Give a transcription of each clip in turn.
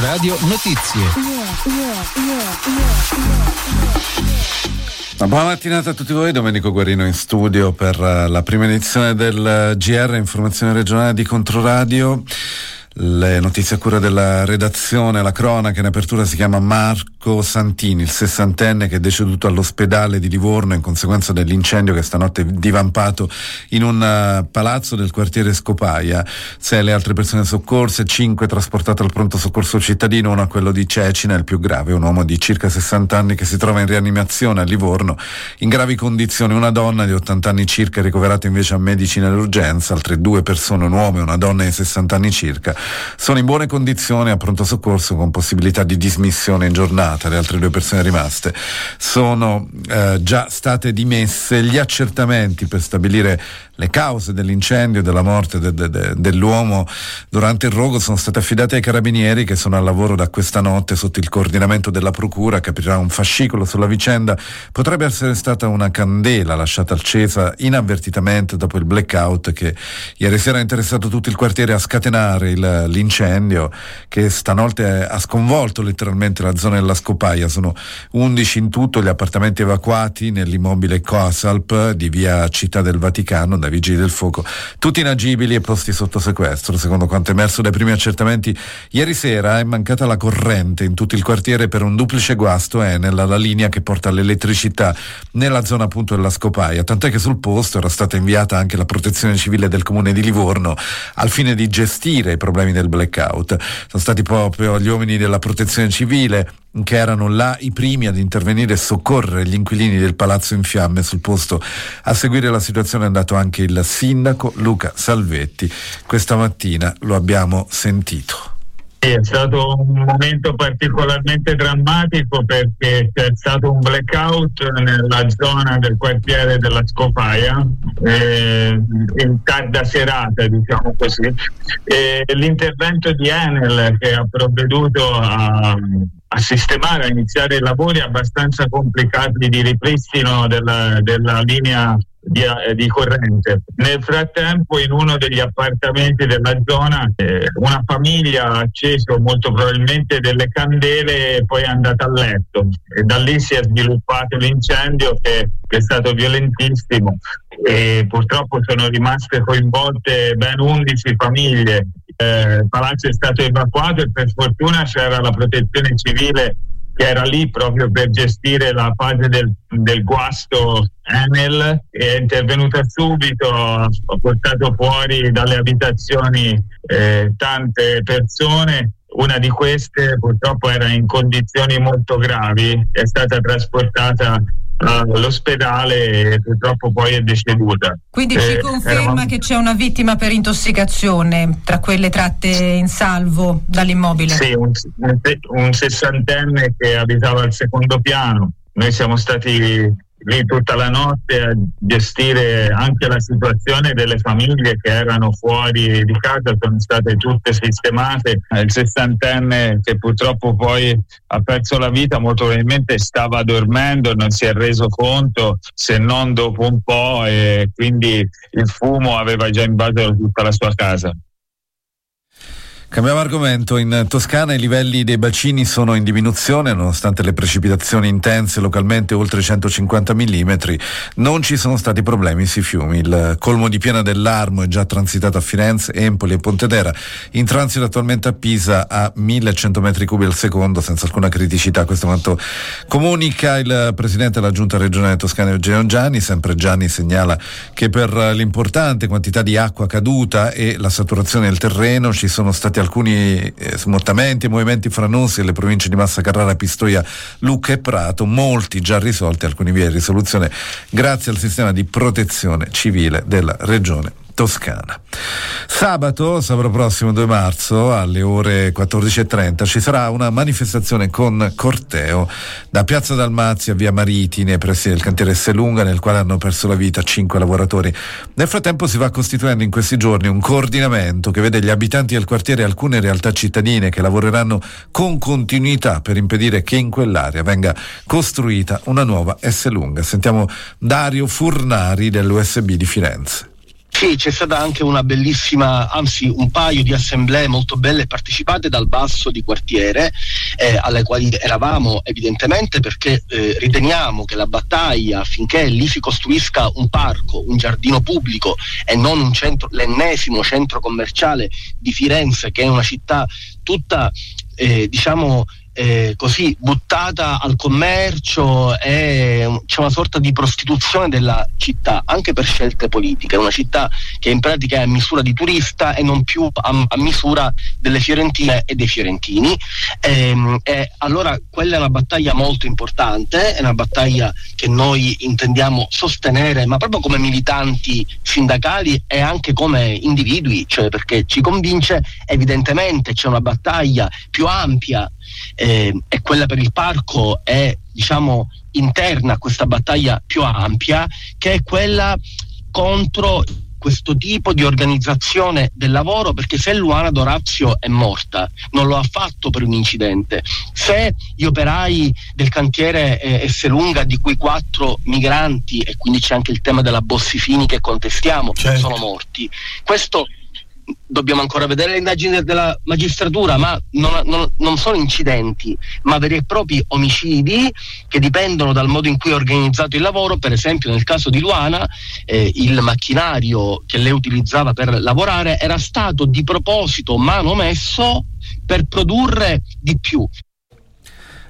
Controradio Notizie. Una buona mattinata a tutti voi, Domenico Guarino in studio per eh, la prima edizione del GR Informazione regionale di Controradio. Le notizie a cura della redazione, la cronaca in apertura si chiama Marco Santini, il sessantenne che è deceduto all'ospedale di Livorno in conseguenza dell'incendio che stanotte è divampato in un uh, palazzo del quartiere Scopaia. Sei le altre persone soccorse, cinque trasportate al pronto soccorso cittadino, uno a quello di Cecina, il più grave, un uomo di circa 60 anni che si trova in rianimazione a Livorno in gravi condizioni, una donna di 80 anni circa ricoverata invece a medicina d'urgenza, altre due persone, un uomo e una donna di 60 anni circa sono in buone condizioni a pronto soccorso con possibilità di dismissione in giornata. Le altre due persone rimaste sono eh, già state dimesse. Gli accertamenti per stabilire le cause dell'incendio e della morte de, de, de, dell'uomo durante il rogo sono state affidate ai carabinieri che sono al lavoro da questa notte sotto il coordinamento della procura che aprirà un fascicolo sulla vicenda. Potrebbe essere stata una candela lasciata accesa inavvertitamente dopo il blackout che ieri sera ha interessato tutto il quartiere a scatenare il, l'incendio che stanotte ha sconvolto letteralmente la zona della Scopaia. Sono 11 in tutto gli appartamenti evacuati nell'immobile Coasalp di via Città del Vaticano dai vigili del fuoco, tutti inagibili e posti sotto sequestro. Secondo quanto emerso dai primi accertamenti, ieri sera è mancata la corrente in tutto il quartiere per un duplice guasto Enel alla linea che porta l'elettricità nella zona appunto della Scopaia, tant'è che sul posto era stata inviata anche la protezione civile del comune di Livorno al fine di gestire i problemi del blackout. Sono stati proprio gli uomini della protezione civile che erano là i primi ad intervenire e soccorrere gli inquilini del palazzo in fiamme sul posto. A seguire la situazione è andato anche il sindaco Luca Salvetti. Questa mattina lo abbiamo sentito. Sì, è stato un momento particolarmente drammatico perché c'è stato un blackout nella zona del quartiere della Scopaia eh, in tarda serata, diciamo così. E l'intervento di Enel che ha provveduto a, a sistemare, a iniziare i lavori abbastanza complicati di ripristino della, della linea di, eh, di, corrente. Nel frattempo in uno degli appartamenti della zona eh, una famiglia ha acceso molto probabilmente delle candele e poi è andata a letto e da lì si è sviluppato l'incendio che, che è stato violentissimo e purtroppo sono rimaste coinvolte ben 11 famiglie. Eh, il palazzo è stato evacuato e per fortuna c'era la protezione civile che era lì proprio per gestire la fase del, del guasto Enel, è intervenuta subito, ha portato fuori dalle abitazioni eh, tante persone. Una di queste purtroppo era in condizioni molto gravi, è stata trasportata all'ospedale e purtroppo poi è deceduta. Quindi eh, ci conferma eravamo... che c'è una vittima per intossicazione tra quelle tratte in salvo dall'immobile? Sì, un, un sessantenne che abitava al secondo piano. Noi siamo stati lì tutta la notte a gestire anche la situazione delle famiglie che erano fuori di casa, sono state tutte sistemate. Il sessantenne che purtroppo poi ha perso la vita molto probabilmente stava dormendo, non si è reso conto se non dopo un po' e quindi il fumo aveva già invaso tutta la sua casa. Cambiamo argomento, in Toscana i livelli dei bacini sono in diminuzione nonostante le precipitazioni intense localmente oltre 150 mm, non ci sono stati problemi sui fiumi. Il colmo di piena dell'Armo è già transitato a Firenze, Empoli e Pontedera, in transito attualmente a Pisa a 1100 metri cubi al secondo senza alcuna criticità, questo quanto comunica il Presidente della Giunta regionale toscana Eugenio Gianni, sempre Gianni segnala che per l'importante quantità di acqua caduta e la saturazione del terreno ci sono stati alcuni eh, smottamenti e movimenti franosi nelle province di Massa Carrara, Pistoia, Lucca e Prato, molti già risolti, alcuni via di risoluzione grazie al sistema di protezione civile della regione Toscana. Sabato, sabato prossimo 2 marzo alle ore 14.30 ci sarà una manifestazione con corteo da Piazza Dalmazia via Mariti nei pressi del cantiere Selunga nel quale hanno perso la vita cinque lavoratori. Nel frattempo si va costituendo in questi giorni un coordinamento che vede gli abitanti del quartiere e alcune realtà cittadine che lavoreranno con continuità per impedire che in quell'area venga costruita una nuova S lunga. Sentiamo Dario Furnari dell'USB di Firenze. Sì, c'è stata anche una bellissima, anzi un paio di assemblee molto belle partecipate dal basso di quartiere, eh, alle quali eravamo evidentemente perché eh, riteniamo che la battaglia affinché lì si costruisca un parco, un giardino pubblico e non un centro, l'ennesimo centro commerciale di Firenze, che è una città tutta eh, diciamo eh, così buttata al commercio e c'è una sorta di prostituzione della città anche per scelte politiche, una città che in pratica è a misura di turista e non più a, a misura delle fiorentine e dei fiorentini. E, ehm, e allora quella è una battaglia molto importante, è una battaglia che noi intendiamo sostenere ma proprio come militanti sindacali e anche come individui, cioè perché ci convince evidentemente c'è una battaglia più ampia eh, e quella per il parco è diciamo interna a questa battaglia più ampia che è quella contro questo tipo di organizzazione del lavoro perché se Luana Dorazio è morta non lo ha fatto per un incidente se gli operai del cantiere eh, Esselunga di cui quattro migranti e quindi c'è anche il tema della Bossifini che contestiamo certo. sono morti questo dobbiamo ancora vedere le indagini della magistratura, ma non, non, non, sono incidenti, ma veri e propri omicidi che dipendono dal modo in cui è organizzato il lavoro. Per esempio, nel caso di Luana, eh, il macchinario che lei utilizzava per lavorare era stato di proposito manomesso per produrre di più.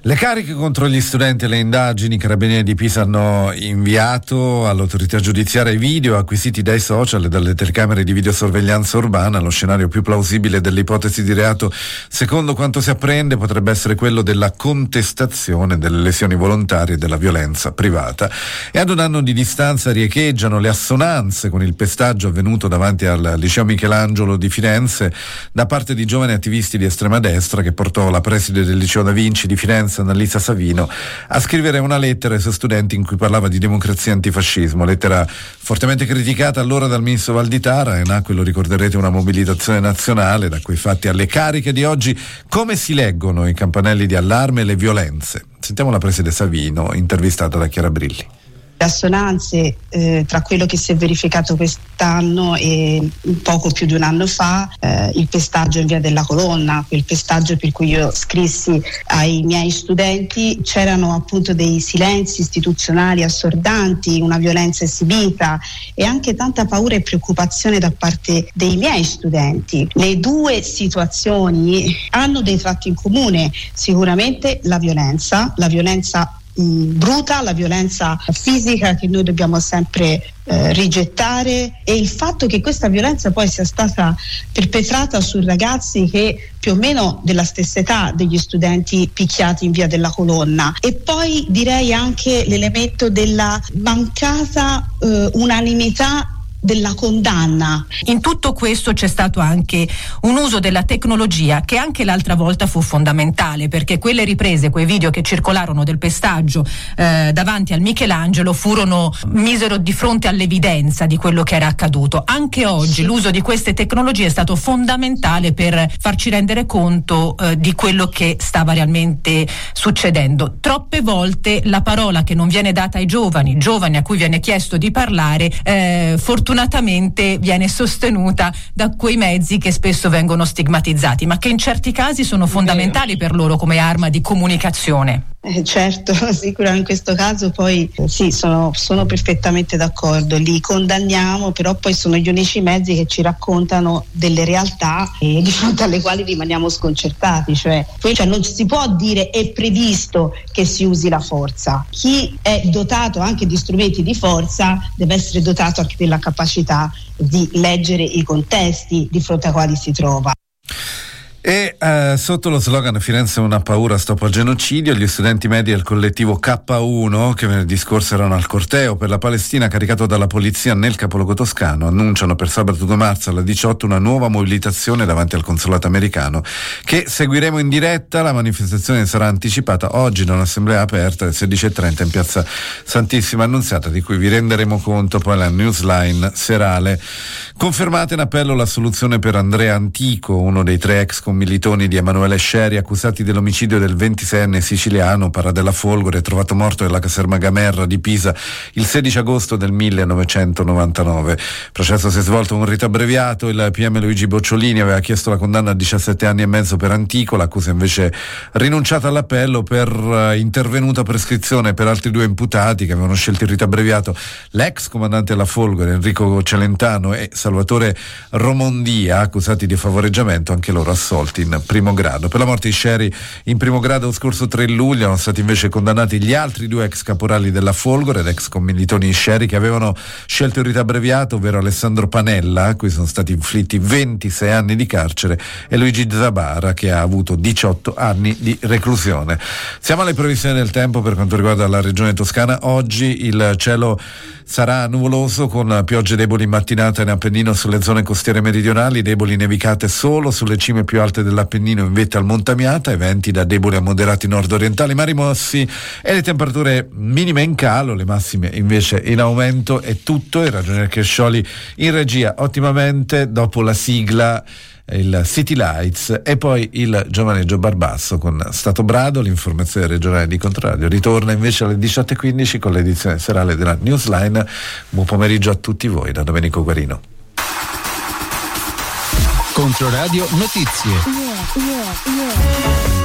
Le cariche contro gli studenti e le indagini, i carabinieri di Pisa hanno inviato all'autorità giudiziaria i video acquisiti dai social e dalle telecamere di videosorveglianza urbana. Lo scenario più plausibile dell'ipotesi di reato, secondo quanto si apprende, potrebbe essere quello della contestazione delle lesioni volontarie e della violenza privata. E ad un anno di distanza riecheggiano le assonanze con il pestaggio avvenuto davanti al liceo Michelangelo di Firenze da parte di giovani attivisti di estrema destra che portò la preside del liceo Da Vinci di Firenze Scienza, Annalisa Savino, a scrivere una lettera ai suoi studenti in cui parlava di democrazia e antifascismo, lettera fortemente criticata allora dal ministro Valditara e nacque, lo ricorderete, una mobilitazione nazionale da quei fatti alle cariche di oggi. Come si leggono i campanelli di allarme e le violenze? Sentiamo la preside Savino, intervistata da Chiara Brilli assonanze eh, tra quello che si è verificato quest'anno e poco più di un anno fa, eh, il pestaggio in via della colonna, quel pestaggio per cui io scrissi ai miei studenti, c'erano appunto dei silenzi istituzionali assordanti, una violenza esibita e anche tanta paura e preoccupazione da parte dei miei studenti. Le due situazioni hanno dei tratti in comune, sicuramente la violenza, la violenza bruta, la violenza fisica che noi dobbiamo sempre eh, rigettare e il fatto che questa violenza poi sia stata perpetrata su ragazzi che più o meno della stessa età degli studenti picchiati in via della colonna. E poi direi anche l'elemento della mancata eh, unanimità della condanna. In tutto questo c'è stato anche un uso della tecnologia che anche l'altra volta fu fondamentale perché quelle riprese, quei video che circolarono del pestaggio eh, davanti al Michelangelo furono misero di fronte all'evidenza di quello che era accaduto. Anche oggi sì. l'uso di queste tecnologie è stato fondamentale per farci rendere conto eh, di quello che stava realmente succedendo. Troppe volte la parola che non viene data ai giovani, giovani a cui viene chiesto di parlare, eh, fortunatamente fortunatamente viene sostenuta da quei mezzi che spesso vengono stigmatizzati, ma che in certi casi sono fondamentali per loro come arma di comunicazione. Eh, certo, sicuramente in questo caso poi sì, sono, sono, perfettamente d'accordo, li condanniamo, però poi sono gli unici mezzi che ci raccontano delle realtà eh, di fronte alle quali rimaniamo sconcertati, cioè, cioè non si può dire è previsto che si usi la forza, chi è dotato anche di strumenti di forza deve essere dotato anche della capacità di leggere i contesti di fronte ai quali si trova. E eh, sotto lo slogan Firenze una paura stop al genocidio, gli studenti medi del collettivo K1 che venerdì scorso erano al corteo per la Palestina caricato dalla polizia nel capoluogo toscano annunciano per sabato 2 marzo alle 18 una nuova mobilitazione davanti al consolato americano che seguiremo in diretta. La manifestazione sarà anticipata oggi da un'assemblea aperta alle 16.30 in piazza Santissima Annunziata di cui vi renderemo conto poi la newsline serale. Confermata in appello la soluzione per Andrea Antico, uno dei tre ex commilitoni di Emanuele Sceri accusati dell'omicidio del 26enne siciliano Paradella Folgore trovato morto nella caserma Gamerra di Pisa il 16 agosto del 1999. Il processo si è svolto con un rito abbreviato, il PM Luigi Bocciolini aveva chiesto la condanna a 17 anni e mezzo per Antico, l'accusa invece rinunciata all'appello per uh, intervenuta prescrizione per altri due imputati che avevano scelto il rito abbreviato, l'ex comandante della Folgore Enrico Celentano e Salvatore Romondia, accusati di favoreggiamento, anche loro assolti in primo grado. Per la morte di Sherry in primo grado lo scorso 3 luglio erano stati invece condannati gli altri due ex caporali della Folgore ed ex commilitoni Sherry che avevano scelto il rito abbreviato, ovvero Alessandro Panella, a cui sono stati inflitti 26 anni di carcere, e Luigi Zabara, che ha avuto 18 anni di reclusione. Siamo alle previsioni del tempo per quanto riguarda la regione toscana. Oggi il cielo Sarà nuvoloso con piogge deboli in mattinata in Appennino sulle zone costiere meridionali, deboli nevicate solo sulle cime più alte dell'Appennino in vetta al Montamiata e venti da deboli a moderati nord-orientali mari mossi e le temperature minime in calo, le massime invece in aumento. È tutto, il ragionier Chiescioli in regia ottimamente dopo la sigla il City Lights e poi il giovaneggio Barbasso con Stato Brado, l'informazione regionale di Controradio. Ritorna invece alle 18.15 con l'edizione serale della Newsline. Buon pomeriggio a tutti voi da Domenico Guarino. Controradio Notizie. Yeah, yeah, yeah.